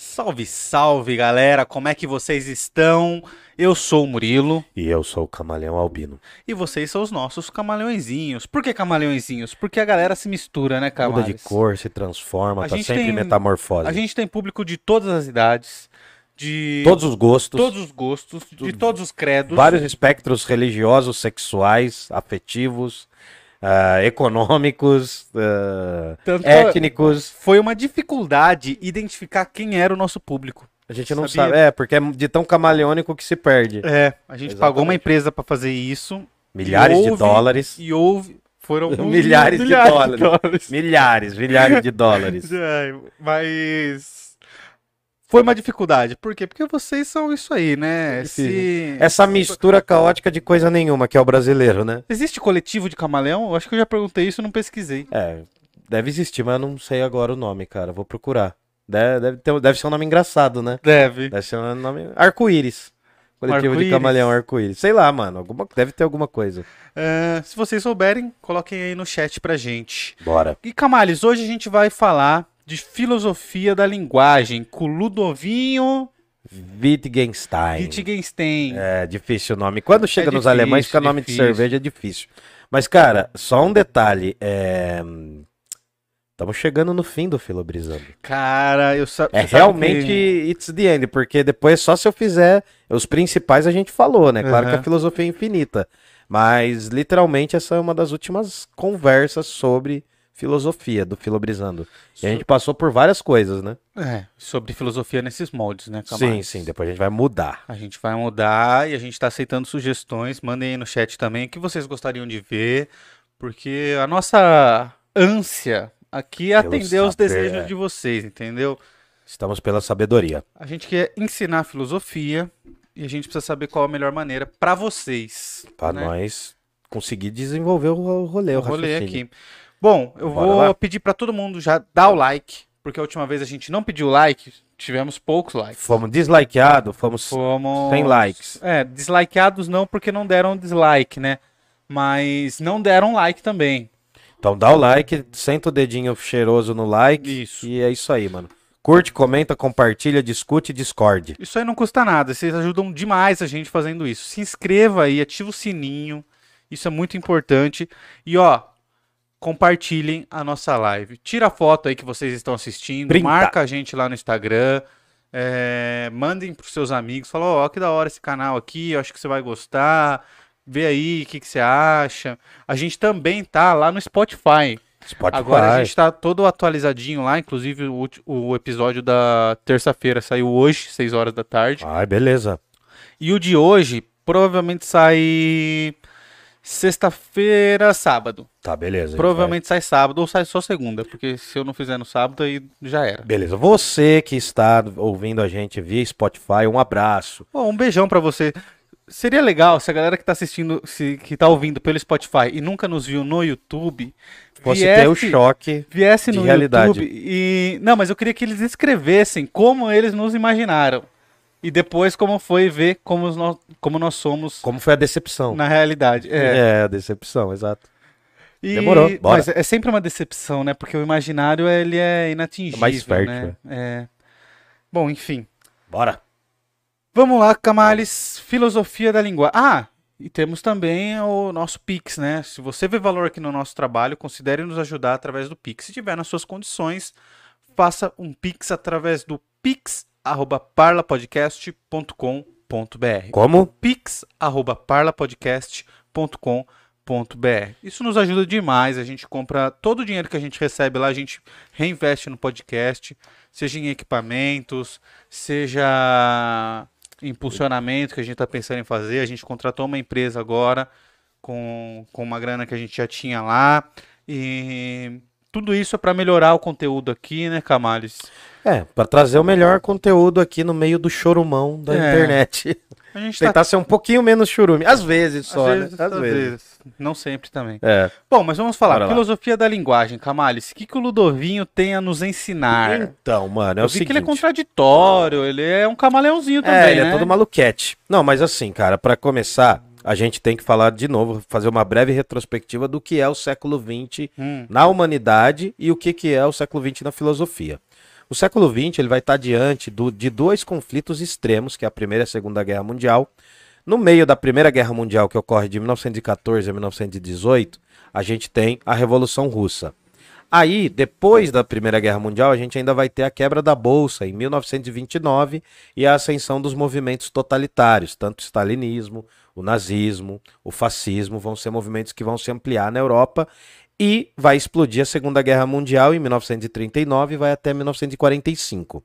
Salve, salve, galera! Como é que vocês estão? Eu sou o Murilo E eu sou o Camaleão Albino. e vocês são os nossos camaleõezinhos. Por que camaleõezinhos? Porque a galera se mistura, né, Muda Camales? de cor, se transforma, A tá sempre tem- metamorfose. A gente tem público de todas as idades, de Todos os gostos, todos os gostos, de todos os credos. vários espectros religiosos, sexuais, afetivos, ah, econômicos, Tanto- étnicos. Foi uma dificuldade identificar quem era o nosso público. A gente não Sabia? sabe. É, porque é de tão camaleônico que se perde. É, a gente pagou uma Exatamente. empresa pra fazer isso. Milhares e de houve- dólares. E houve. Foram alguns Milhares de dólares. Milhares, milhares de dólares. É, mas foi uma dificuldade. Por quê? Porque vocês são isso aí, né? Se... Essa mistura caótica de coisa nenhuma, que é o brasileiro, né? Existe coletivo de camaleão? Eu acho que eu já perguntei isso e não pesquisei. É, deve existir, mas eu não sei agora o nome, cara. Vou procurar. Deve, deve, ter- deve ser um nome engraçado, né? Deve. Deve ser um nome. Arco-íris. Coletivo de Arco-íris. camaleão arco-íris. Sei lá, mano. Alguma... Deve ter alguma coisa. É, se vocês souberem, coloquem aí no chat pra gente. Bora. E Camales, hoje a gente vai falar de filosofia da linguagem com Ludovinho Wittgenstein. Wittgenstein. É difícil o nome. Quando chega nos difícil, alemães, fica nome difícil. de cerveja, é difícil. Mas, cara, só um detalhe. Estamos chegando no fim do Filobrizando. Cara, eu sa É sabe realmente que- it's the end, porque depois só se eu fizer os principais a gente falou, né? Claro que Aham. a filosofia é infinita, mas literalmente essa é uma das últimas conversas sobre filosofia do Filobrizando. E a gente passou por várias coisas, né? É, sobre filosofia nesses moldes, né, Sim, Camales? sim, depois a gente vai mudar. A gente vai mudar e a gente está aceitando sugestões. Mandem aí no chat também o que vocês gostariam de ver, porque a nossa ânsia aqui é atender os saber, desejos é. de vocês, entendeu? Estamos pela sabedoria. A gente quer ensinar filosofia e a gente precisa saber qual a melhor maneira para vocês. Pra né? nós conseguir desenvolver o rolê, o o rolê aqui. Bom, eu Bora vou lá? pedir para todo mundo já dar o like, porque a última vez a gente não pediu like, tivemos poucos likes. Fomos dislikeados, fomos Fomos. sem likes. É, dislikeados não porque não deram dislike, né? Mas não deram like também. Então dá o like, senta o dedinho cheiroso no like. Isso. E é isso aí, mano. Curte, comenta, compartilha, discute e discorde. Isso aí não custa nada, vocês ajudam demais a gente fazendo isso. Se inscreva aí, ativa o sininho, isso é muito importante. E ó, compartilhem a nossa live. Tira a foto aí que vocês estão assistindo, Printa. marca a gente lá no Instagram, é, mandem pros seus amigos, fala, ó, que da hora esse canal aqui, eu acho que você vai gostar. Vê aí o que, que você acha. A gente também tá lá no Spotify. Spotify. Agora a gente tá todo atualizadinho lá, inclusive o, o episódio da terça-feira saiu hoje, 6 horas da tarde. Ai, beleza. E o de hoje provavelmente sai sexta-feira, sábado. Tá, beleza. Provavelmente sai sábado ou sai só segunda, porque se eu não fizer no sábado aí já era. Beleza. Você que está ouvindo a gente via Spotify, um abraço. Pô, um beijão pra você. Seria legal se a galera que tá assistindo, se, que tá ouvindo pelo Spotify e nunca nos viu no YouTube, Você ter o choque. viesse de no realidade. YouTube e não, mas eu queria que eles escrevessem como eles nos imaginaram e depois como foi ver como nós, como nós somos Como foi a decepção? na realidade. É. É, a decepção, exato. E- Demorou, bora. Mas é sempre uma decepção, né? Porque o imaginário ele é inatingível, É mais fértil, né? É. Bom, enfim. Bora. Vamos lá, Camales, filosofia da língua. Ah, e temos também o nosso Pix, né? Se você vê valor aqui no nosso trabalho, considere nos ajudar através do Pix. Se tiver nas suas condições, faça um Pix através do pix@parlapodcast.com.br. Como? pix@parlapodcast.com.br. Isso nos ajuda demais, a gente compra todo o dinheiro que a gente recebe lá, a gente reinveste no podcast, seja em equipamentos, seja em impulsionamento que a gente está pensando em fazer. A gente contratou uma empresa agora com, com uma grana que a gente já tinha lá e tudo isso é para melhorar o conteúdo aqui, né, Camales? É, pra trazer o melhor conteúdo aqui no meio do chorumão da É. internet. A gente tá Tentar ser um pouquinho menos churume. Às vezes às só, vezes, né? Às, vezes. não sempre também. É. Bom, mas vamos falar. Bora lá. Filosofia da linguagem, Camales. O que, que o Ludovinho tem a nos ensinar? Então, mano, é Eu o vi seguinte. que ele é contraditório, ele é um camaleãozinho também, É, ele né? é todo maluquete. Não, mas assim, cara, pra começar, a gente tem que falar de novo, fazer uma breve retrospectiva do que é o século XX Hum, na humanidade e o que, que é o século XX na filosofia. O século XX ele vai estar diante do- de dois conflitos extremos, que é a Primeira e a Segunda Guerra Mundial. No meio da Primeira Guerra Mundial, que ocorre de 1914 a 1918, a gente tem a Revolução Russa. Aí, depois da Primeira Guerra Mundial, a gente ainda vai ter a quebra da Bolsa em 1929 e a ascensão dos movimentos totalitários, tanto o stalinismo, o nazismo, o fascismo, vão ser movimentos que vão se ampliar na Europa e vai explodir a Segunda Guerra Mundial em 1939 e vai até 1945.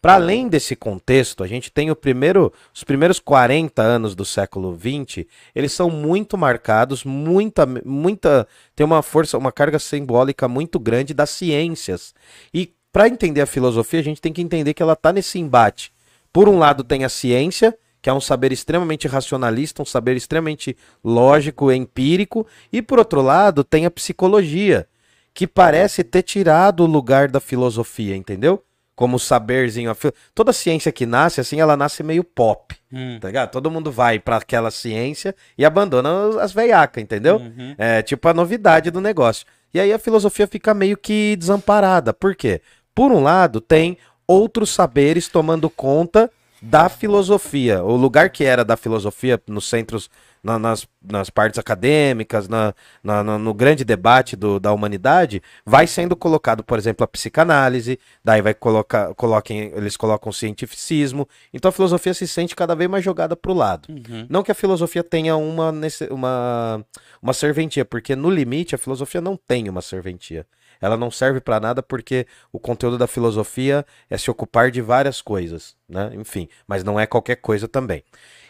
Para além desse contexto, a gente tem o primeiro, os primeiros 40 anos do século XX, eles são muito marcados, muita, muita, tem uma força, uma carga simbólica muito grande das ciências. E para entender a filosofia, a gente tem que entender que ela está nesse embate. Por um lado, tem a ciência, que é um saber extremamente racionalista, um saber extremamente lógico, empírico, e por outro lado, tem a psicologia, que parece ter tirado o lugar da filosofia, entendeu? Como saberzinho. Toda ciência que nasce, assim, ela nasce meio pop, Hum. tá ligado? Todo mundo vai para aquela ciência e abandona as veiacas, entendeu? Uhum. É tipo a novidade do negócio. E aí a filosofia fica meio que desamparada. Por quê? Por um lado, tem outros saberes tomando conta da filosofia. O lugar que era da filosofia nos centros, na- nas, nas partes acadêmicas, na, na- no grande debate do- da humanidade, vai sendo colocado, por exemplo, a psicanálise, daí vai colocar, coloquem, eles colocam o cientificismo. Então a filosofia se sente cada vez mais jogada para o lado. Uhum. Não que a filosofia tenha uma, uma, uma serventia, porque no limite a filosofia não tem uma serventia. Ela não serve para nada porque o conteúdo da filosofia é se ocupar de várias coisas, né? Enfim, mas não é qualquer coisa também.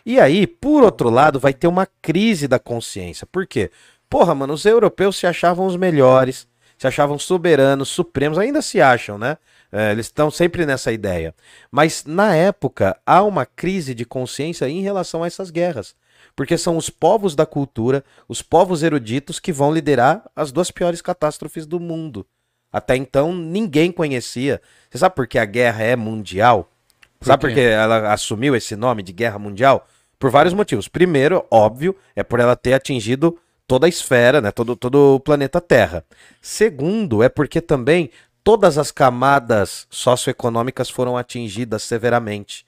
E aí, por outro lado, vai ter uma crise da consciência. Por quê? Porra, mano, os europeus se achavam os melhores, se achavam soberanos, supremos, ainda se acham, né? É, eles estão sempre nessa ideia. Mas na época há uma crise de consciência em relação a essas guerras. Porque são os povos da cultura, os povos eruditos que vão liderar as duas piores catástrofes do mundo. Até então ninguém conhecia. Você sabe por que a guerra é mundial? Por sabe por que ela assumiu esse nome de guerra mundial? Por vários motivos. Primeiro, óbvio, é por ela ter atingido toda a esfera, né? todo, todo o planeta Terra. Segundo, é porque também todas as camadas socioeconômicas foram atingidas severamente.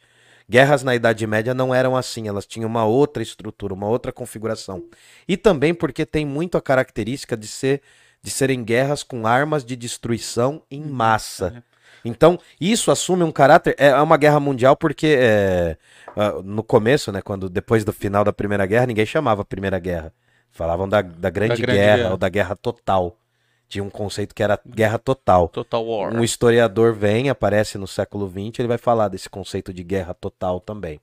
Guerras na Idade Média não eram assim, elas tinham uma outra estrutura, uma outra configuração. E também porque tem muito a característica de ser de serem guerras com armas de destruição em massa. Então, isso assume um caráter. É uma guerra mundial porque é, ah, no começo, né, quando depois do final da Primeira Guerra, ninguém chamava Primeira Guerra. Falavam da, da Grande, Grande guerra, Guerra. ou da Guerra Total. Tinha um conceito que era guerra total. Total War. Um historiador vem, aparece no século XX, ele vai falar desse conceito de guerra total também.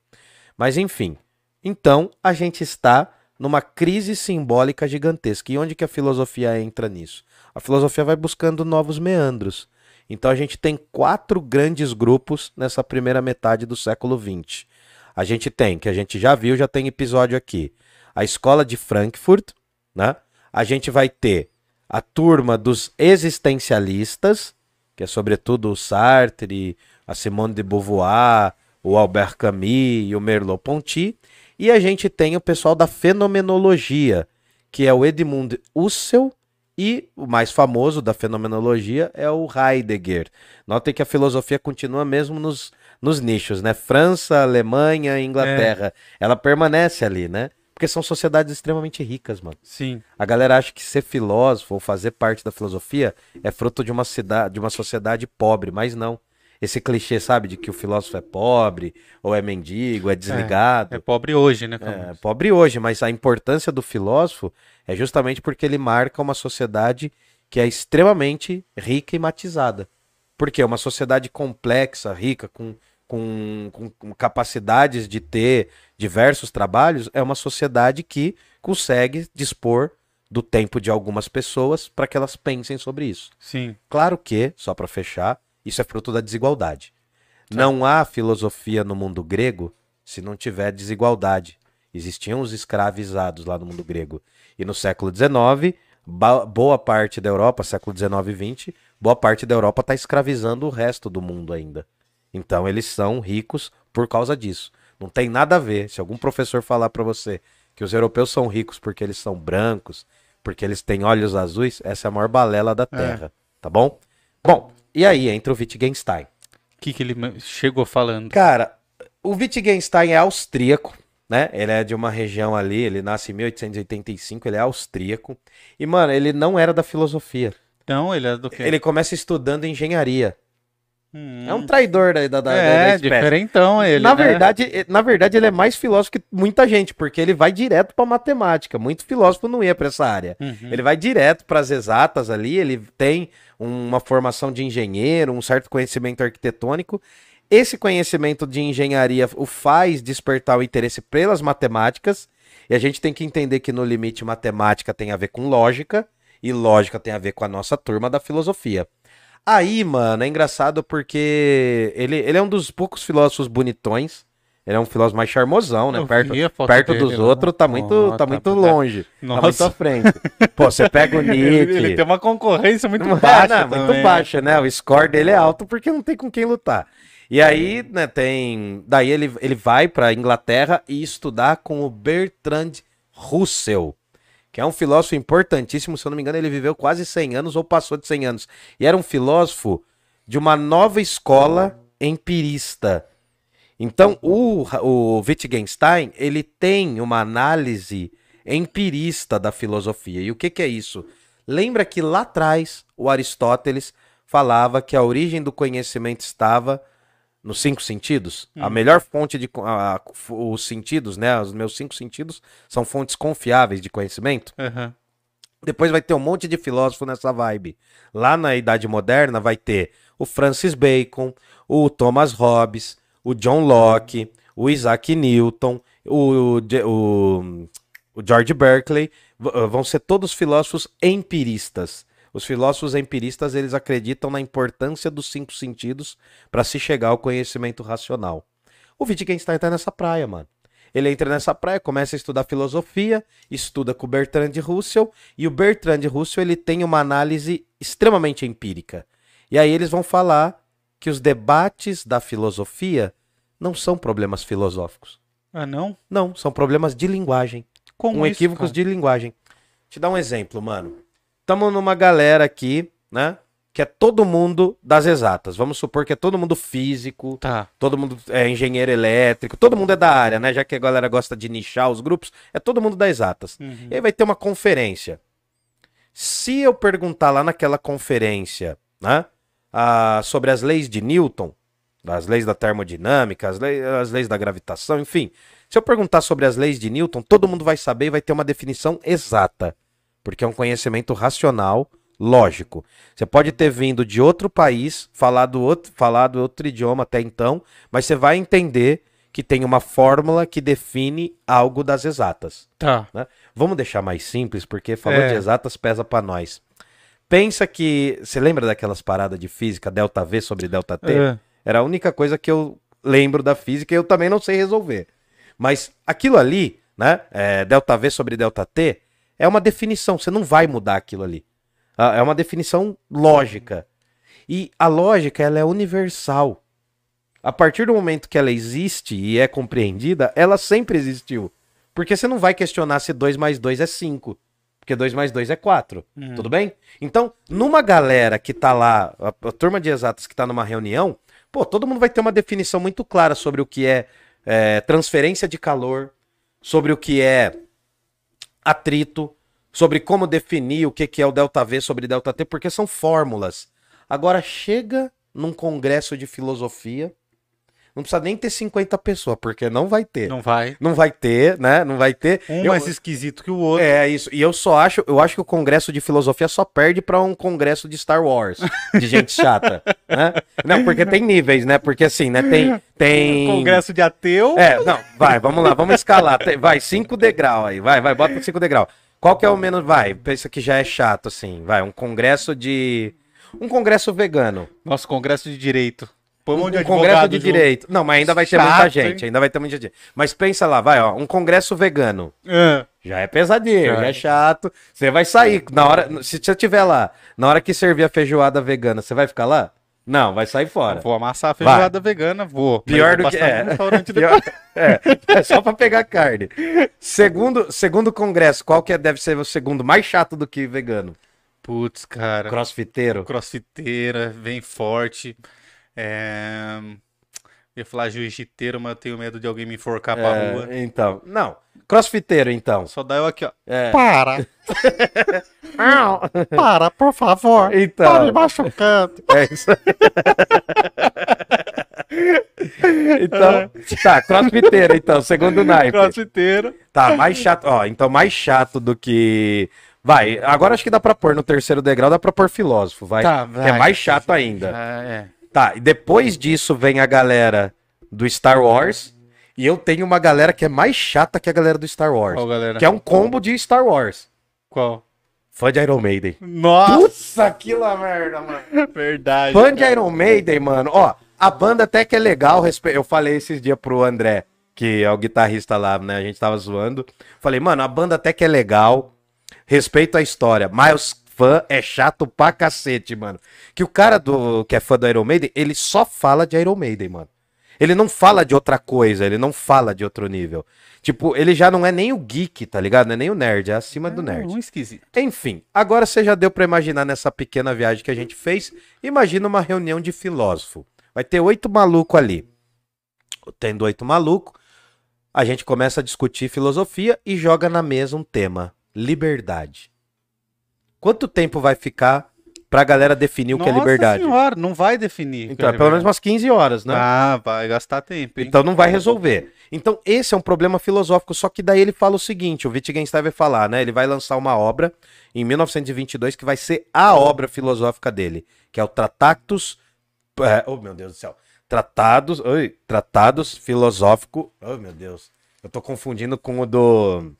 Mas enfim, então a gente está numa crise simbólica gigantesca. E onde que a filosofia entra nisso? A filosofia vai buscando novos meandros. Então a gente tem quatro grandes grupos nessa primeira metade do século XX. A gente tem, que a gente já viu, já tem episódio aqui, a escola de Frankfurt, né? A gente vai ter a turma dos existencialistas, que é sobretudo o Sartre, a Simone de Beauvoir, o Albert Camus e o Merleau-Ponty, e a gente tem o pessoal da fenomenologia, que é o Edmund Husserl e o mais famoso da fenomenologia é o Heidegger. Notem que a filosofia continua mesmo nos, nos nichos, né? França, Alemanha, Inglaterra. Ela permanece ali, né? Porque são sociedades extremamente ricas, mano. Sim. A galera acha que ser filósofo ou fazer parte da filosofia é fruto de uma cidade, de uma sociedade pobre, mas não. Esse clichê, sabe, de que o filósofo é pobre, ou é mendigo, é desligado. É pobre hoje, né? É, Camus? pobre hoje, mas a importância do filósofo é justamente porque ele marca uma sociedade que é extremamente rica e matizada. Porque é uma sociedade complexa, rica, com, com, com- com capacidades de ter diversos trabalhos, é uma sociedade que consegue dispor do tempo de algumas pessoas para que elas pensem sobre isso. Sim. Claro que, só para fechar, isso é fruto da desigualdade. Não há filosofia no mundo grego se não tiver desigualdade. Existiam os escravizados lá no mundo grego. E no século XIX, boa parte da Europa, século XIX e XX, boa parte da Europa está escravizando o resto do mundo ainda. Então eles são ricos por causa disso. Não tem nada a ver. Se algum professor falar para você que os europeus são ricos porque eles são brancos, porque eles têm olhos azuis, essa é a maior balela da Terra, tá bom? Bom, e aí entra o Wittgenstein. que, que ele chegou falando? Cara, o Wittgenstein é austríaco, né? Ele é de uma região ali, ele nasce em 1885, ele é austríaco. E, mano, ele não era da filosofia. Então, ele é do quê? Ele começa estudando engenharia. Hum. É um traidor da, da, da, da É, espécie. diferentão ele, na né? verdade, na verdade, ele é mais filósofo que muita gente, porque ele vai direto pra matemática. Muito filósofo não ia pra essa área. Uhum. Ele vai direto para as exatas ali, ele tem uma formação de engenheiro, um certo conhecimento arquitetônico. Esse conhecimento de engenharia o faz despertar o interesse pelas matemáticas, e a gente tem que entender que no limite matemática tem a ver com lógica, e lógica tem a ver com a nossa turma da filosofia. Aí, mano, é engraçado porque ele, ele é um dos poucos filósofos bonitões. Ele é um filósofo mais charmosão, né? Eu Perto, perto dele dos outros, tá muito, Ó, tá tá- muito tá- longe. Tá muito à Nossa, frente. Pô, você pega o Nietzsche. ele, ele tem uma concorrência muito Não baixa não, muito também. baixa, né? O score dele é alto porque não tem com quem lutar. E aí, né, tem. Daí ele, ele vai pra Inglaterra e estudar com o Bertrand Russell, que é um filósofo importantíssimo. Se eu não me engano, ele viveu quase 100 anos ou passou de 100 anos. E era um filósofo de uma nova escola empirista. Então, o, o Wittgenstein, ele tem uma análise empirista da filosofia. E o que, que é isso? Lembra que lá atrás o Aristóteles falava que a origem do conhecimento estava nos cinco sentidos? A melhor fonte de a- a- os sentidos, né? Os meus cinco sentidos são fontes confiáveis de conhecimento. Aham. Depois vai ter um monte de filósofo nessa vibe. Lá na Idade Moderna vai ter o Francis Bacon, o Thomas Hobbes, o John Locke, o Isaac Newton, o, o, o- George Berkeley. Vão ser todos filósofos empiristas. Os filósofos empiristas eles acreditam na importância dos cinco sentidos para se chegar ao conhecimento racional. O Wittgenstein tá nessa praia, mano. Ele entra nessa praia, começa a estudar filosofia, estuda com o Bertrand Russell, e o Bertrand Russell ele tem uma análise extremamente empírica. E aí eles vão falar que os debates da filosofia não são problemas filosóficos. Ah, não? Não, são problemas de linguagem. Como com isso, equívocos cara? de linguagem. Te dar um exemplo, mano. Tamo numa galera aqui, né? Que é todo mundo das exatas. Vamos supor que é todo mundo físico, Tá. todo mundo é engenheiro elétrico, todo mundo é da área, né? Já que a galera gosta de nichar os grupos, é todo mundo das exatas. Uhum. E aí vai ter uma conferência. Se eu perguntar lá naquela conferência, né? ah, sobre as leis de Newton, as leis da termodinâmica, as, leis, as leis da gravitação, enfim. Se eu perguntar sobre as leis de Newton, todo mundo vai saber e vai ter uma definição exata. Porque é um conhecimento racional, lógico. Você pode ter vindo de outro país, falado outro, falado outro idioma até então, mas você vai entender que tem uma fórmula que define algo das exatas Tá. né? Vamos deixar mais simples, porque falando É. de exatas pesa pra nós. Pensa que. Você lembra daquelas paradas de física, delta V sobre delta T? É. Era a única coisa que eu lembro da física e eu também não sei resolver. Mas aquilo ali, né? é, delta V sobre delta T, é uma definição. Você não vai mudar aquilo ali. Ah, É uma definição lógica. E a lógica, ela é universal. A partir do momento que ela existe e é compreendida, ela sempre existiu. Porque você não vai questionar se 2 mais 2 é 5. Porque 2 mais 2 é 4. Uhum. Tudo bem? Então, numa galera que tá lá, a, a turma de exatas que tá numa reunião, pô, todo mundo vai ter uma definição muito clara sobre o que é, é, transferência de calor, sobre o que é atrito, sobre como definir o que, é o delta V sobre delta T, porque são fórmulas. Agora, chega num congresso de filosofia, não precisa nem ter 50 pessoas, porque não vai ter. Não vai. Não vai ter, né? Não vai ter. Um Eu- mais esquisito que o outro. é isso. E eu só acho, eu acho que o congresso de filosofia só perde pra um congresso de Star Wars, de gente chata, né? Não, porque tem níveis, né? Porque assim, né, tem tem Congresso de ateu. É, não, vai, vamos lá, vamos escalar. Vai, cinco degrau aí, vai, vai, bota cinco degrau. Qual que é o menos, vai, pensa que já é chato assim, vai, um congresso de um congresso vegano. Nosso congresso de direito. Um de um congresso de junto. direito. Não, mas ainda vai ter Chato, muita gente, hein? ainda vai ter muita gente. Mas pensa lá, vai, ó, um congresso vegano. É. Já é pesadinho, Já já é. é chato. Você vai sair na hora, se você estiver lá, na hora que servir a feijoada vegana, você vai ficar lá? Não, vai sair fora. Vou amassar a feijoada vegana, vou. Pior do que é. Pior- é, é só pra pegar carne. Segundo, segundo congresso, qual que é- deve ser o segundo mais chato do que vegano? Putz, cara. Crossfiteiro. Crossfiteira, vem forte. É... Eu ia falar jiu-jiteiro, mas eu tenho medo de alguém me enforcar pra É, rua. então, não. Crossfiteiro, então. Só dá eu aqui, ó. É. Para! Para, por favor! Então. Tá me machucando! É isso. então, tá, crossfiteiro, então, segundo naipe. Crossfiteiro. Tá, mais chato, ó, então mais chato do que... Vai, agora acho que dá pra pôr no terceiro degrau, dá pra pôr filósofo, vai. Tá, Que vai. é mais chato ainda. Ah, é. Tá, e depois disso vem a galera do Star Wars, e eu tenho uma galera que é mais chata que a galera do Star Wars. Qual, galera? Que é um combo de Star Wars. Qual? Fã de Iron Maiden. Nossa! Que lá merda, mano. Verdade. Fã de Iron Maiden, mano. Ó, a banda até que é legal. Eu falei esses dias pro André, que é o guitarrista lá, né? A gente tava zoando. Falei, mano, a banda até que é legal. Respeito a história. Mas os fã é chato pra cacete, mano. Que o cara do que é fã do Iron Maiden, ele só fala de Iron Maiden, mano. Ele não fala de outra coisa, ele não fala de outro nível. Tipo, ele já não é nem o geek, tá ligado? Não é nem o nerd, é acima do nerd. Um esquisito. Enfim, agora você já deu pra imaginar nessa pequena viagem que a gente fez. Imagina uma reunião de filósofo. Vai ter oito malucos ali. Tendo oito malucos, a gente começa a discutir filosofia e joga na mesa um tema: liberdade. Quanto tempo vai ficar pra galera definir o que é Nossa liberdade? senhora, não vai definir. que Então, é é pelo menos umas 15 horas, né? Ah, vai gastar tempo, hein? Então não vai resolver. Então esse é um problema filosófico, só que daí ele fala o seguinte, o Wittgenstein vai falar, né? Ele vai lançar uma obra em 1922 que vai ser a obra filosófica dele, que é o Tratatus... É, oh, meu Deus do céu. Tratados... Oi, Tratados Filosófico... Oh, meu Deus. Eu tô confundindo com o do...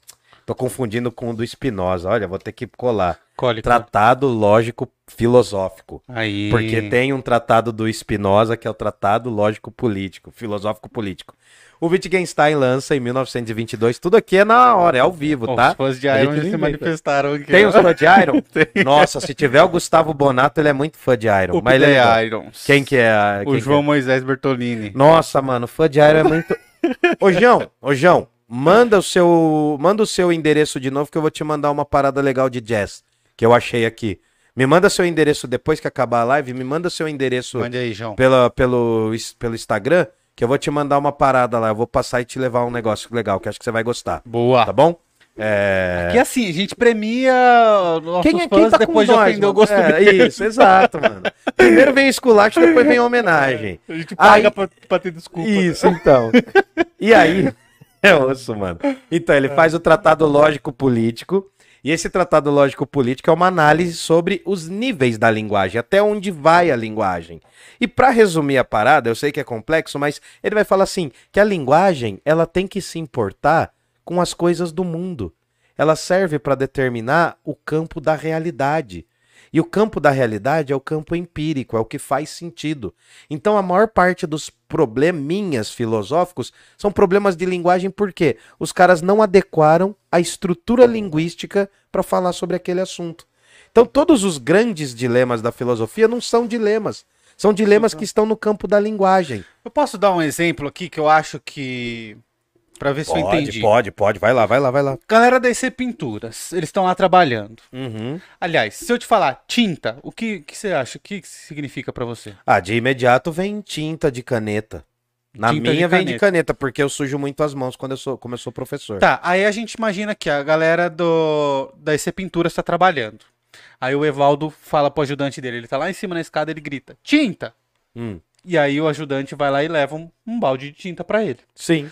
Tô confundindo com o do Spinoza. Olha, vou ter que colar. Colhe. Tratado Lógico Filosófico. Aí. Porque tem um tratado do Spinoza, que é o Tratado Lógico Político, Filosófico Político. O Wittgenstein lança em 1922. Tudo aqui é na hora, é ao vivo, tá? Os fãs de Iron já se manifestaram aqui. Tem os fã de Iron? Nossa, se tiver o Gustavo Bonato, ele é muito fã de Iron. O mas ele é Irons. Quem que é? a- O que João é? Moisés Bertolini. Nossa, mano, fã de Iron é muito. Ô, João, ô, João, manda o seu, manda o seu endereço de novo que eu vou te mandar uma parada legal de jazz que eu achei aqui. Me manda seu endereço depois que acabar a live, me manda seu endereço Mande aí, João. pela, pelo, pelo Instagram, que eu vou te mandar uma parada lá. Eu vou passar e te levar um negócio legal, que acho que você vai gostar. Boa. Tá bom? É... Que assim, a gente premia nossos Quem, é- fãs quem tá depois de ofender o gosto é. Isso, exato, mano. Primeiro vem esculacho, depois vem homenagem. A gente paga Aí- pra, pra ter desculpa. Isso, então. E aí, é osso, mano. Então, ele faz o tratado lógico político. E esse tratado lógico político é uma análise sobre os níveis da linguagem, até onde vai a linguagem. E para resumir a parada, eu sei que é complexo, mas ele vai falar assim, que a linguagem, ela tem que se importar com as coisas do mundo. Ela serve para determinar o campo da realidade. E o campo da realidade é o campo empírico, é o que faz sentido. Então a maior parte dos probleminhas filosóficos são problemas de linguagem porque os caras não adequaram a estrutura linguística para falar sobre aquele assunto. Então todos os grandes dilemas da filosofia não são dilemas, são dilemas que estão no campo da linguagem. Eu posso dar um exemplo aqui que eu acho que. Pra ver se eu entendi. pode, pode, vai lá, vai lá, vai lá. Galera da IC Pinturas, eles estão lá trabalhando. Uhum. Aliás, se eu te falar tinta, o que, que você acha? O que, que significa pra você? Ah, de imediato vem tinta de caneta. Na Tinta de minha vem de caneta. porque eu sujo muito as mãos quando eu sou, como eu sou professor. Tá, aí a gente imagina que a galera do da IC Pinturas está trabalhando. Aí o Evaldo fala pro ajudante dele, ele tá lá em cima na escada, ele grita: "Tinta!". Hum, E aí o ajudante vai lá e leva um, um balde de tinta pra ele. Sim.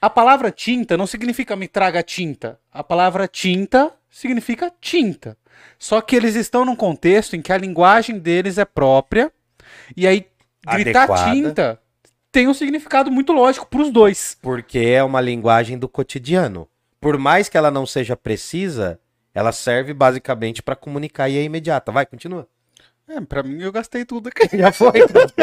A palavra tinta não significa me traga tinta. A palavra tinta significa tinta. Só que eles estão num contexto em que a linguagem deles é própria. E aí gritar Adequada. tinta tem um significado muito lógico pros dois. Porque é uma linguagem do cotidiano. Por mais que ela não seja precisa, ela serve basicamente para comunicar e é imediata. Vai, continua. É, pra mim eu gastei tudo aqui. Já foi?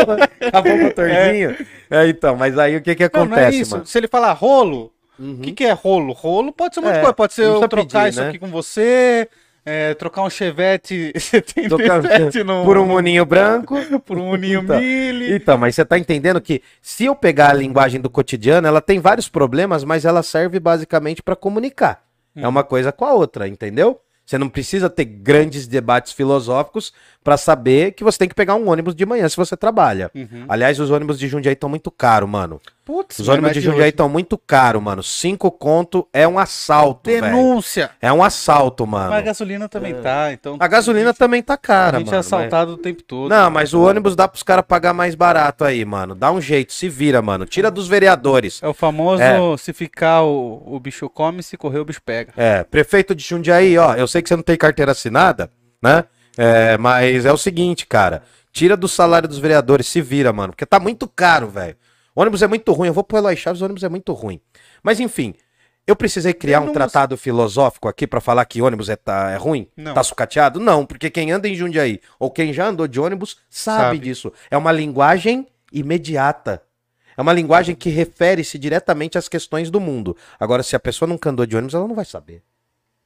Acabou o motorzinho? É, então, mas aí o que que Não, acontece, não é isso. mano? Se ele falar rolo, o Uhum. que, que é rolo? Rolo pode ser uma É, coisa. Pode ser não eu trocar pedir, isso né? aqui com você, é, trocar um Chevette Trocar- 77 no, Por um moninho branco. por um Uninho Então, Mille. Então, mas você tá entendendo que se eu pegar a linguagem do cotidiano, ela tem vários problemas, mas ela serve basicamente para comunicar. É uma coisa com a outra, entendeu? Você não precisa ter grandes debates filosóficos para saber que você tem que pegar um ônibus de manhã se você trabalha. Uhum. Aliás, os ônibus de Jundiaí estão muito caros, mano. Putz, Os ônibus de Jundiaí estão muito caros, mano. Cinco conto é um assalto. Denúncia! É um assalto, mano. Mas a gasolina também tá, então. A gasolina também tá cara, a gente mano. é mas- assaltado o tempo todo. Não, mas o ônibus dá pros caras pagar mais barato aí, mano. Dá um jeito, se vira, mano. Tira dos vereadores. É o famoso É. se ficar o, o bicho come, se correr o bicho pega. É, prefeito de Jundiaí, ó, eu sei que você não tem carteira assinada, né? É, mas é o seguinte, cara. Tira do salário dos vereadores, se vira, mano. Porque tá muito caro, velho. Ônibus é muito ruim. Eu vou pro Eloy Chaves, ônibus é muito ruim. Mas enfim, eu precisei criar um Denúncia. tratado filosófico aqui pra falar que ônibus é, tá, é ruim? Não. Tá sucateado? Não, porque quem anda em Jundiaí ou quem já andou de ônibus sabe, Sabe. disso. É uma linguagem imediata. É uma linguagem que refere-se diretamente às questões do mundo. Agora, se a pessoa nunca andou de ônibus, ela não vai saber.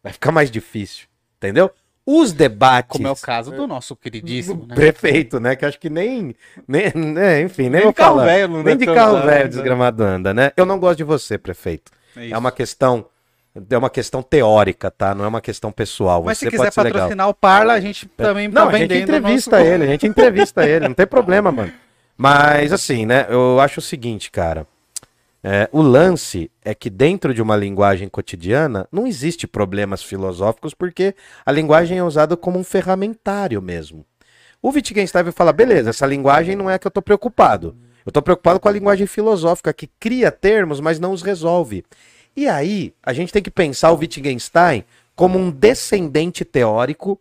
Vai ficar mais difícil. Entendeu? Os debates. Como é o caso do nosso queridíssimo, né? Prefeito, né? Que acho que nem. nem né, enfim, nem, Nem vou carro falar. velho não Nem de carro velho desgramado anda, né? Eu não gosto de você, prefeito. É, É uma questão. É uma questão teórica, tá? Não é uma questão pessoal. Mas você se quiser legal. patrocinar o Parla, a gente também Não, tá a gente entrevista nosso- ele, a gente entrevista ele, não tem problema, mano. Mas assim, né? Eu acho o seguinte, cara. É, o lance é que dentro de uma linguagem cotidiana não existe problemas filosóficos porque a linguagem é usada como um ferramentário mesmo. O Wittgenstein vai falar, beleza, essa linguagem não é que eu tô preocupado. Eu tô preocupado com a linguagem filosófica que cria termos, mas não os resolve. E aí, a gente tem que pensar o Wittgenstein como um descendente teórico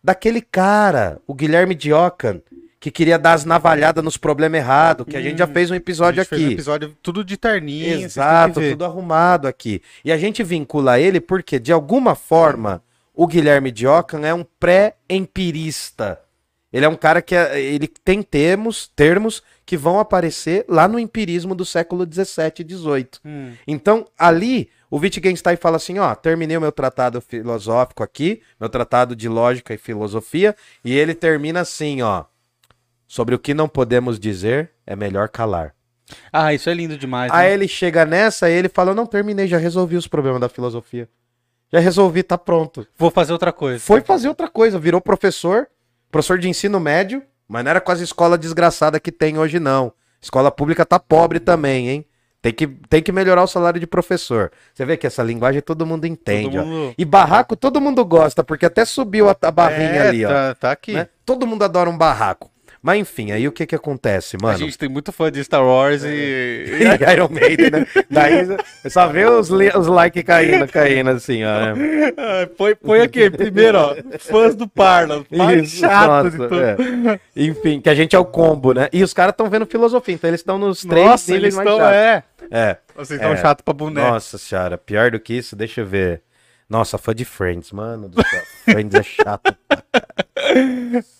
daquele cara, o Guilherme Diocan, que queria dar as navalhadas nos problemas errados, que a gente já fez um episódio gente fez um aqui. episódio tudo de terninho. Exato, tudo arrumado aqui. E a gente vincula ele porque, de alguma forma, o Guilherme Diocan é um pré-empirista. Ele é um cara que é- ele tem termos, termos que vão aparecer lá no empirismo do século 17 e 18. Hum. Então, ali, o Wittgenstein fala assim, ó, terminei o meu tratado filosófico aqui, meu tratado de lógica e filosofia, e ele termina assim, ó, sobre o que não podemos dizer, é melhor calar. Ah, isso é lindo demais. Aí né? ele chega nessa e ele fala: Eu não terminei, já resolvi os problemas da filosofia. Já resolvi, tá pronto. Vou fazer outra coisa. Foi fazer outra coisa, virou professor, professor de ensino médio, mas não era com as escolas desgraçadas que tem hoje, não. Escola pública tá pobre também, hein? Tem que, tem que melhorar o salário de professor. Você vê que essa linguagem todo mundo entende, Todo mundo- E barraco todo mundo gosta, porque até subiu a, a barrinha É, ali, ó. Tá, tá aqui. né? Todo mundo adora um barraco. Mas enfim, aí o que que acontece, A mano? gente tem muito fã de Star Wars e. E Iron Maiden, né? Daí só vê os, li- os likes caindo, caindo assim, ó. né? Ah, põe, põe aqui, primeiro, ó. Fãs do Parla. Mais Isso, chato nossa, de tudo. é. Enfim, que a gente é o combo, né? E os caras estão vendo filosofia, então eles estão nos três Nossa, eles estão. É. É. Vocês estão É. chato pra boneco. Nossa senhora, pior do que isso, deixa eu ver. Nossa, fã de Friends, mano do céu. Friends é chato.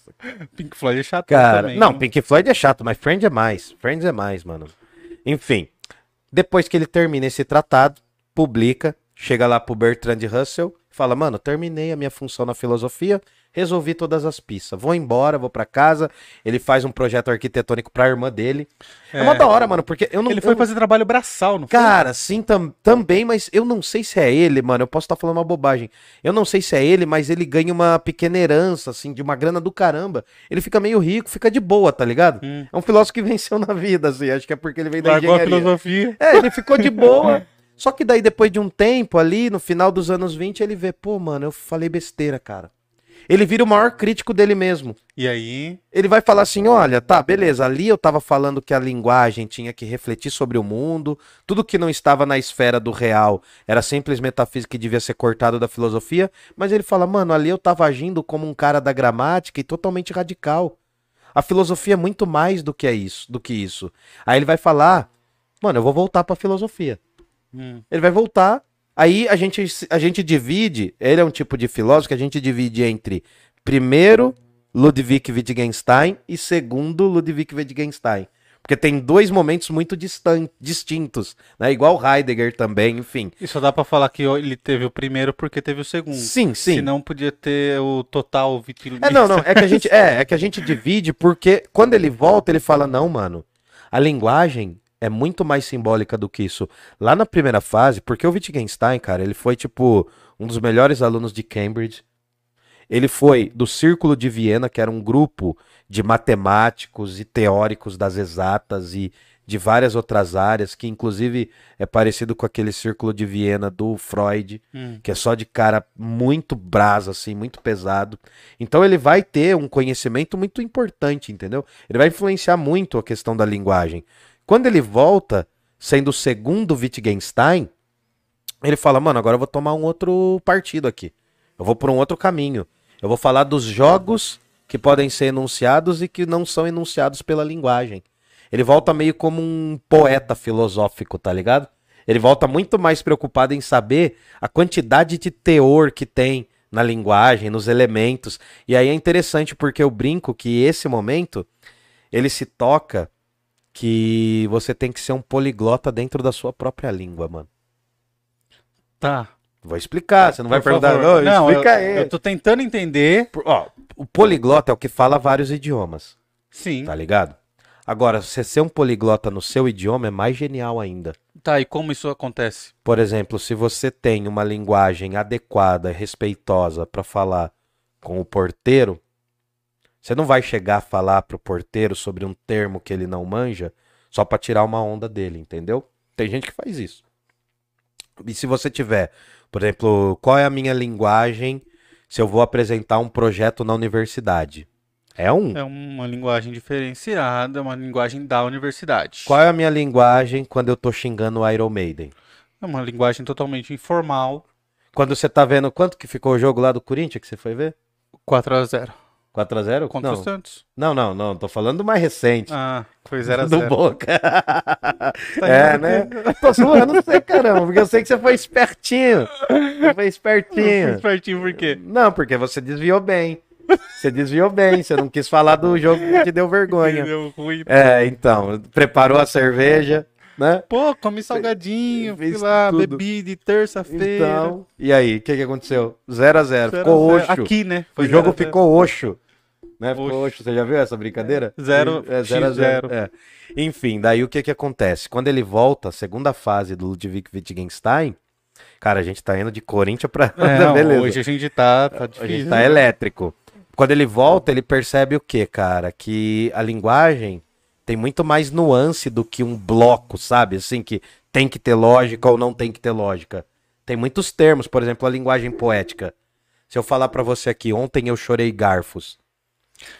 Pink Floyd é chato Cara, também. não, né? Pink Floyd é chato, mas Friends é mais. Friends é mais, mano. Enfim, depois que ele termina esse tratado, publica, chega lá pro Bertrand Russell, fala, mano, terminei a minha função na filosofia, resolvi todas as pistas, vou embora, vou pra casa. Ele faz um projeto arquitetônico pra irmã dele. É, uma É. da hora, mano, porque eu não Ele eu foi não- fazer trabalho braçal, não foi? Cara, sim, tam- também, mas eu não sei se é ele, mano. Eu posso estar falando uma bobagem. Eu não sei se é ele, mas ele ganha uma pequena herança, assim, de uma grana do caramba. Ele fica meio rico, fica de boa, tá ligado? Hum. É um filósofo que venceu na vida, assim. Acho que é porque ele veio da Largou a engenharia. filosofia. É, ele ficou de boa. Só que daí, depois de um tempo ali, no final dos anos 20, ele vê, pô, mano, eu falei besteira, cara. Ele vira o maior crítico dele mesmo. E aí. Ele vai falar assim: olha, tá, beleza, ali eu tava falando que a linguagem tinha que refletir sobre o mundo, tudo que não estava na esfera do real era simples metafísica e devia ser cortado da filosofia, mas ele fala, mano, ali eu tava agindo como um cara da gramática e totalmente radical. A filosofia é muito mais do que é isso, do que isso. Aí ele vai falar, mano, eu vou voltar pra filosofia. Hum. Ele vai voltar. Aí a gente, a gente divide. Ele é um tipo de filósofo que a gente divide entre primeiro Ludwig Wittgenstein e segundo Ludwig Wittgenstein. Porque tem dois momentos muito distan distintos, né? Igual Heidegger também, enfim. E só dá pra falar que ele teve o primeiro porque teve o segundo. Sim, sim. Senão podia ter o total vitilista. É, não, não, é que a gente é, é que a gente divide porque quando ele volta, ele fala: "Não, mano. A linguagem é muito mais simbólica do que isso. Lá na primeira fase, porque o Wittgenstein, cara, ele foi tipo um dos melhores alunos de Cambridge, Ele foi do Círculo de Viena, que era um grupo de matemáticos e teóricos das exatas e de várias outras áreas, que inclusive é parecido com aquele Círculo de Viena do Freud, Hum. que é só de cara muito brasa, assim, muito pesado. Então ele vai ter um conhecimento muito importante, entendeu? Ele vai influenciar muito a questão da linguagem. Quando ele volta, sendo o segundo Wittgenstein, ele fala, mano, agora eu vou tomar um outro partido aqui. Eu vou por um outro caminho. Eu vou falar dos jogos que podem ser enunciados e que não são enunciados pela linguagem. Ele volta meio como um poeta filosófico, tá ligado? Ele volta muito mais preocupado em saber a quantidade de teor que tem na linguagem, nos elementos. E aí é interessante porque eu brinco que esse momento ele se toca que você tem que ser um poliglota dentro da sua própria língua, mano. Tá. Vou explicar, você não vai Por perguntar, favor. não, Não, eu, explica aí. eu tô tentando entender. Ó, o poliglota é o que fala vários idiomas, Sim. tá ligado? Agora, você ser um poliglota no seu idioma é mais genial ainda. Tá, e como isso acontece? Por exemplo, se você tem uma linguagem adequada e respeitosa para falar com o porteiro, você não vai chegar a falar pro porteiro sobre um termo que ele não manja só para tirar uma onda dele, entendeu? Tem gente que faz isso. E se você tiver, por exemplo, qual é a minha linguagem se eu vou apresentar um projeto na universidade? É um. É uma linguagem diferenciada, uma linguagem da universidade. Qual é a minha linguagem quando eu tô xingando o Iron Maiden? É uma linguagem totalmente informal. Quando você tá vendo quanto que ficou o jogo lá do Corinthians que você foi ver? 4 a 0 4x0? Contra Não. os Santos. não, não, não. Tô falando do mais recente. Ah, foi 0 a do 0 Boca. Tá é, né? Tô zoando você, caramba, porque eu sei que você foi espertinho. Você foi espertinho. espertinho por quê? Não, porque você desviou bem. Você desviou bem, você não quis falar do jogo que te deu vergonha. Deu ruim. É, então, preparou a cerveja, né? Pô, comi salgadinho, fui lá, tudo. bebi de terça-feira. Então, e aí, o que, que aconteceu? 0 a 0 Zero ficou a zero. oxo. Aqui, né? O Foi jogo zero a zero. ficou oxo. Né? Ficou oxo. Você já viu essa brincadeira? Zero, é, zero a X zero. zero. É. Enfim, daí o que que acontece? Quando ele volta, a segunda fase do Ludwig Wittgenstein, cara, a gente tá indo de Corinthians pra... É, não, Beleza. hoje a gente tá, tá A difícil. gente tá né? elétrico. Quando ele volta, ele percebe o que, cara? Que a linguagem tem muito mais nuance do que um bloco, sabe? Assim, que tem que ter lógica ou não tem que ter lógica. Tem muitos termos, por exemplo, a linguagem poética. Se eu falar pra você aqui, ontem eu chorei garfos.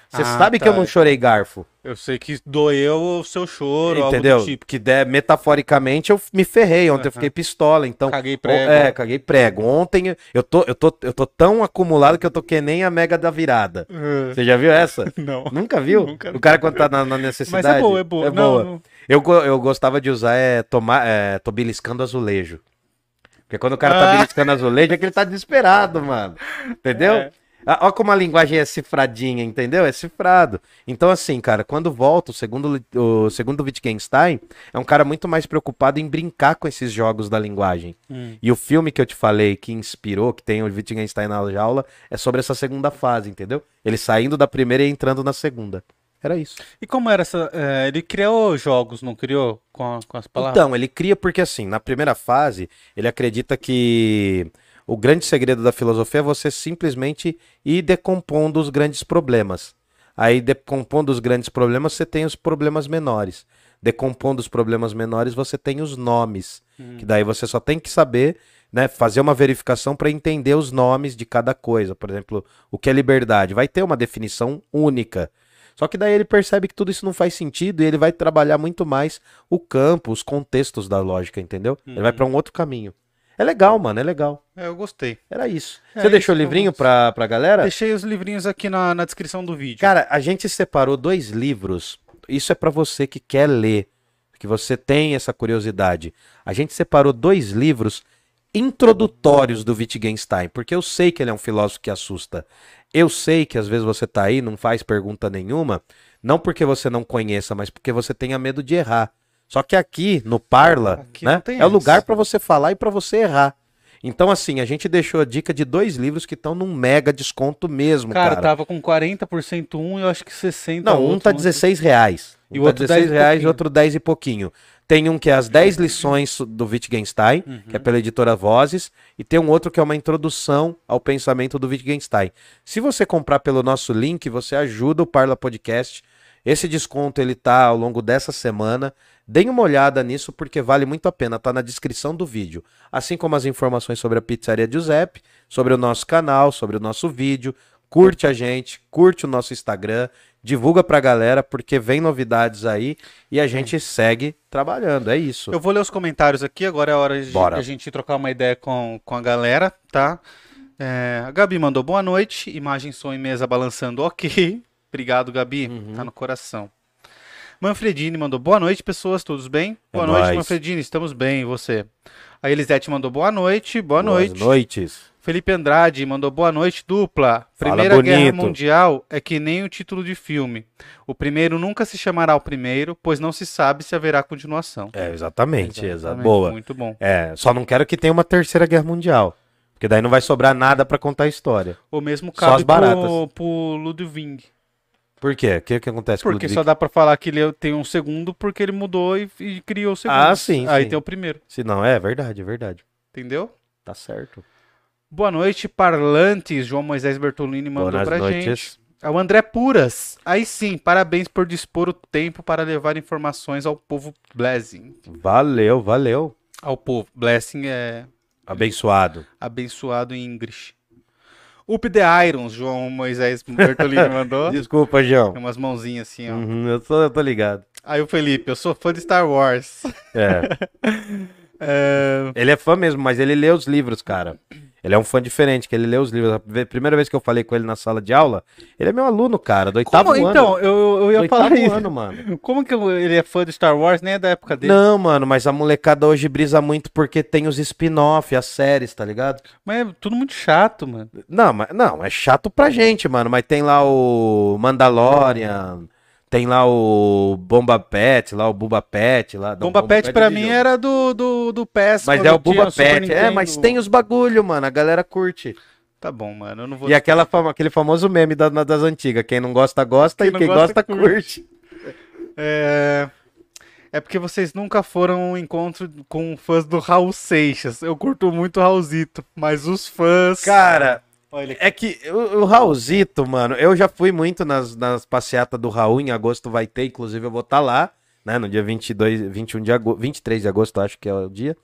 Você Ah, sabe que tá. eu não chorei garfo, Eu sei que doeu o seu choro, entendeu? tipo. Que der, metaforicamente eu me ferrei, ontem eu Aham. fiquei pistola, então Caguei prego. É, caguei prego. Ontem eu tô, eu tô, eu tô tão acumulado que eu tô que nem a mega da virada. Uh, Você já viu essa? Não. Nunca viu? Nunca. O cara quando tá na, na Mas necessidade. é boa, é boa. É Não, boa. não- Eu, eu gostava de usar é, tomar, é, tô beliscando azulejo. Porque quando o cara tá Ah. beliscando azulejo é que ele tá desesperado, mano. Entendeu? É. Ah, Olha como a linguagem é cifradinha, entendeu? É cifrado. Então, assim, cara, quando volta, o segundo, o segundo Wittgenstein é um cara muito mais preocupado em brincar com esses jogos da linguagem. Hum. E o filme que eu te falei que inspirou, que tem o Wittgenstein na jaula, é sobre essa segunda fase, entendeu? Ele saindo da primeira e entrando na segunda. Era isso. E como era essa. é, ele criou jogos, não criou? Com, com as palavras? Então, ele cria porque assim, na primeira fase, ele acredita que o grande segredo da filosofia é você simplesmente ir decompondo os grandes problemas. Aí, decompondo os grandes problemas, você tem os problemas menores. Decompondo os problemas menores, você tem os nomes. Hum. Que daí você só tem que saber, né, fazer uma verificação para entender os nomes de cada coisa. Por exemplo, o que é liberdade? Vai ter uma definição única. Só que daí ele percebe que tudo isso não faz sentido e ele vai trabalhar muito mais o campo, os contextos da lógica, entendeu? Ele vai para um outro caminho. É legal, mano, é legal. É, eu gostei. Era isso. É Você deixou o livrinho pra, pra galera? Deixei os livrinhos aqui na, na descrição do vídeo. Cara, a gente separou dois livros. Isso é pra você que quer ler, que você tem essa curiosidade. A gente separou dois livros introdutórios do Wittgenstein, porque eu sei que ele é um filósofo que assusta. Eu sei que às vezes você tá aí, não faz pergunta nenhuma, não porque você não conheça, mas porque você tenha medo de errar. Só que aqui no Parla, Aqui né, é o lugar pra você falar e pra você errar. Então, assim, a gente deixou a dica de dois livros que estão num mega desconto mesmo, Cara, cara. tava com 40% um e eu acho que 60% Não, um outro, tá né? 16 reais. E Um o tá outro 10 e 16 reais e outro 10 e pouquinho. Tem um que é as 10 lições do Wittgenstein, Uhum. que é pela editora Vozes, e tem um outro que é uma introdução ao pensamento do Wittgenstein. Se você comprar pelo nosso link, você ajuda o Parla Podcast. Esse desconto ele tá ao longo dessa semana. Deem uma olhada nisso porque vale muito a pena, tá na descrição do vídeo. Assim como as informações sobre a Pizzaria Giuseppe, sobre o nosso canal, sobre o nosso vídeo. Curte a gente, curte o nosso Instagram, divulga pra galera porque vem novidades aí e a gente segue trabalhando, é isso. Eu vou ler os comentários aqui, agora é hora de Bora. a gente trocar uma ideia com, com a galera, tá? É, a Gabi mandou boa noite, imagem, som e mesa balançando, ok. Obrigado, Gabi, Uhum. tá no coração. Manfredini mandou boa noite, pessoas, todos bem? É Boa noite, nóis. Manfredini, estamos bem, e você? A Elisete mandou boa noite, boa Boas noite. noites. Felipe Andrade mandou boa noite, dupla. Primeira Guerra. Mundial é que nem o título de filme. O primeiro nunca se chamará o primeiro, pois não se sabe se haverá continuação. É, exatamente, exa- Exatamente, boa. Muito bom. É, só não quero que tenha uma terceira guerra mundial. Porque daí não vai sobrar nada pra contar a história. O mesmo Só as cabe baratas. pro, pro Ludwig. Por quê? O que, que acontece com o Porque Ludwig? só dá pra falar que ele tem um segundo porque ele mudou e, e criou o segundo. Ah, sim, Aí sim. tem o primeiro. Se não, é verdade, é verdade. Entendeu? Tá certo. Boa noite, parlantes. João Moisés Bertolini mandou Boas pra noites. gente. É o André Puras. Aí sim, parabéns por dispor o tempo para levar informações ao povo Blessing. Valeu, valeu. Ao povo. Blessing é Abençoado. abençoado em English. Up the Irons, João Moisés Bertolini mandou. Desculpa, João. Tem umas mãozinhas assim, ó. Uhum, eu, tô, eu tô ligado. Aí o Felipe, eu sou fã de Star Wars. É. É, Ele é fã mesmo, mas ele lê os livros, cara. Ele é um fã diferente, que ele lê os livros. A primeira vez que eu falei com ele na sala de aula, ele é meu aluno, cara, do oitavo Como, ano. então, eu, eu do ia falar oitavo isso. ano, mano. Como que eu- ele é fã de Star Wars? Nem é da época dele. Não, mano, mas a molecada hoje brisa muito porque tem os spin-off, as séries, tá ligado? Mas é tudo muito chato, mano. Não, mas não, é chato pra gente, mano. Mas tem lá o Mandalorian, tem lá o Bomba Pet, lá o Buba Pet, lá. não, Bomba Pet pra é mim jogo. era do, do, do PES. Mas é o Buba Pet, é, mas tem os bagulho, mano. A galera curte. Tá bom, mano. Eu não vou. E aquela fama, aquele famoso meme da- das antigas. Quem não gosta, gosta, Quem e quem gosta, gosta, curte. curte. É... é porque vocês nunca foram um encontro com fãs do Raul Seixas. Eu curto muito o Raulzito, mas os fãs. Cara, Olha, é que o, o Raulzito, mano, eu já fui muito nas, nas passeatas do Raul. Em agosto vai ter, inclusive eu vou estar lá, né? No dia 22, 21 de agosto, 23 de agosto, acho que é o dia.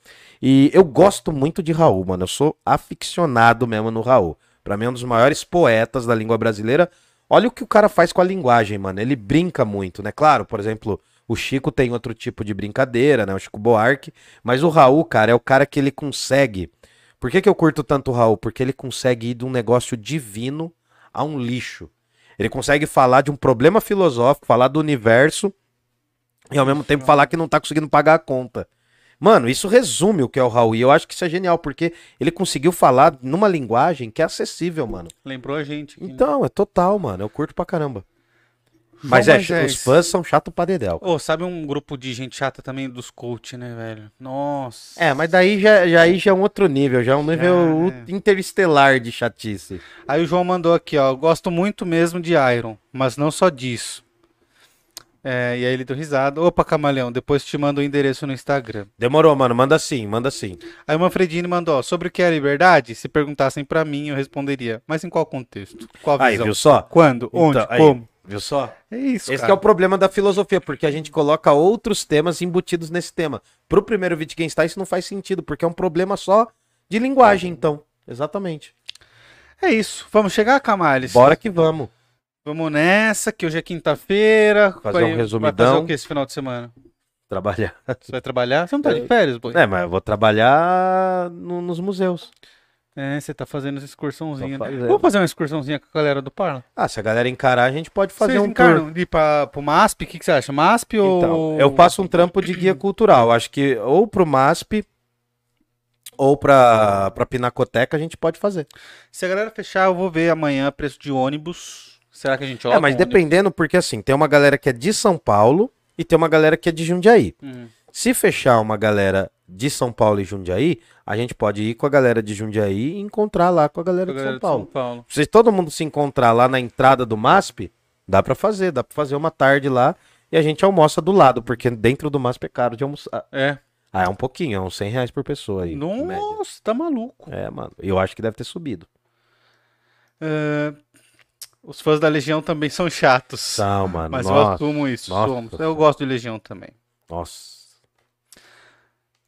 E eu gosto muito de Raul, mano. Eu sou aficionado mesmo no Raul. Pra mim é um dos maiores poetas da língua brasileira. Olha o que o cara faz com a linguagem, mano. Ele brinca muito, né? Claro, por exemplo, o Chico tem outro tipo de brincadeira, né? O Chico Buarque. Mas o Raul, cara, é o cara que ele consegue. Por que, que eu curto tanto o Raul? Porque ele consegue ir de um negócio divino a um lixo. Ele consegue falar de um problema filosófico, falar do universo e ao mesmo tempo falar que não tá conseguindo pagar a conta. Mano, isso resume o que é o Raul. E eu acho que isso é genial, porque ele conseguiu falar numa linguagem que é acessível, mano. lembrou a gente. né? Então, é total, mano. Eu curto pra caramba. Mas é, Moisés. os fãs são chato pra dedéu. Ô, sabe um grupo de gente chata também dos coach, né, velho? Nossa. É, mas daí já, já, aí já é um outro nível, já é um nível é. interestelar de chatice. Aí o João mandou aqui, ó. Gosto muito mesmo de Iron, mas não só disso. É, e aí ele deu risada. Opa, Camaleão, depois te mando o endereço no Instagram. Demorou, mano. Manda sim, manda sim. Aí o Manfredini mandou, ó, sobre o que é liberdade? Se perguntassem pra mim, eu responderia. Mas em qual contexto? Qual Aí, visão? viu só? Quando? Onde? Então, aí, Como? Viu só? É isso, Esse é o problema da filosofia, porque a gente coloca outros temas embutidos nesse tema. Pro primeiro Wittgenstein isso não faz sentido, porque é um problema só de linguagem, então. Exatamente. É isso. Vamos chegar, Camales? Bora que vamos. Vamos nessa, que hoje é quinta-feira. Fazer Vai- um Vai resumidão. fazer o que esse final de semana? Trabalhar. Você vai trabalhar? Você não tá de férias, boi? É, mas eu vou trabalhar no- nos museus. É, você tá fazendo essa excursãozinha. Tô né? fazendo. Vamos fazer uma excursãozinha com a galera do Parla? Ah, se a galera encarar, a gente pode fazer Vocês um tour. encarnam de ir pra, pro MASP? O que, que você acha? MASP ou... Então, eu faço um trampo de guia cultural. Acho que ou pro MASP ou pra, pra Pinacoteca a gente pode fazer. Se a galera fechar, eu vou ver amanhã preço de ônibus. Será que a gente é, mas dependendo, porque assim, tem uma galera que é de São Paulo e tem uma galera que é de Jundiaí. Hum. Se fechar uma galera de São Paulo e Jundiaí, a gente pode ir com a galera de Jundiaí e encontrar lá com a galera, Galera de São Paulo. São Paulo. Se todo mundo se encontrar lá na entrada do MASP, dá pra fazer, dá pra fazer uma tarde lá e a gente almoça do lado, porque dentro do MASP é caro de almoçar. É. Ah, é um pouquinho, é uns 100 reais por pessoa aí. Nossa, tá maluco. É, mano. Eu acho que deve ter subido. É, Os fãs da Legião também são chatos. São, mano. Mas eu nossa, assumo isso. nossa somos. Eu gosto de Legião também. nossa.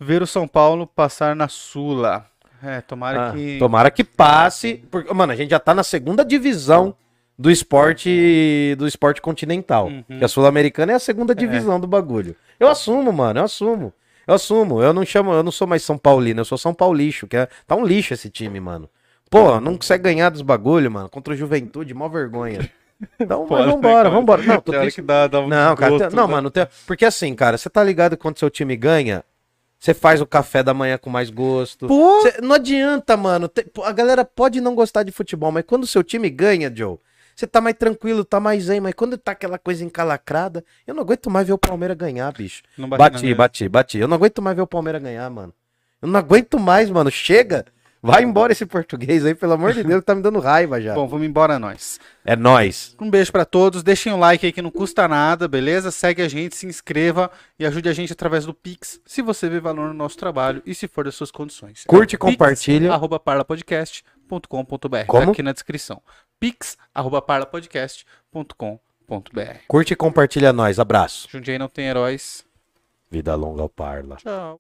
Ver o São Paulo passar na Sula. É, tomara Ah, que. Tomara que passe. Porque, mano, a gente já tá na segunda divisão do esporte do esporte continental. Uhum. Que a Sul-Americana é a segunda divisão do bagulho. Eu assumo, mano, eu assumo. Eu assumo. Eu não chamo, eu não sou mais São Paulino, eu sou São Paulixo, que é, tá um lixo esse time, mano. Pô, não consegue ganhar dos bagulho, mano, contra o Juventude, mó vergonha. Então, Pô, mas vambora, vambora. Não, tô triste que dá, dá um não, cara, não, né? mano, tem- porque assim, cara, você tá ligado que quando seu time ganha, você faz o café da manhã com mais gosto. Pô! Cê- não adianta, mano. tem- a galera pode não gostar de futebol, mas quando o seu time ganha, Joe, você tá mais tranquilo, tá mais zen, mas quando tá aquela coisa encalacrada, eu não aguento mais ver o Palmeiras ganhar, bicho. Não Bati, mesa. bati, bati. Eu não aguento mais ver o Palmeiras ganhar, mano. Eu não aguento mais, mano. Chega! Vai embora esse português aí, pelo amor de Deus, que tá me dando raiva já. Bom, vamos embora nós. é nóis. Um beijo pra todos. Deixem o like aí que não custa nada, beleza? Segue a gente, se inscreva e ajude a gente através do Pix, se você vê valor no nosso trabalho e se for das suas condições. Curte, É compartilha. arroba parlapodcast.com.br. Como? Tá aqui na descrição. Pix, arroba parlapodcast.com.br. Curte e compartilha nós. Abraço. Jundiaí não tem heróis. Vida longa ao Parla. Tchau.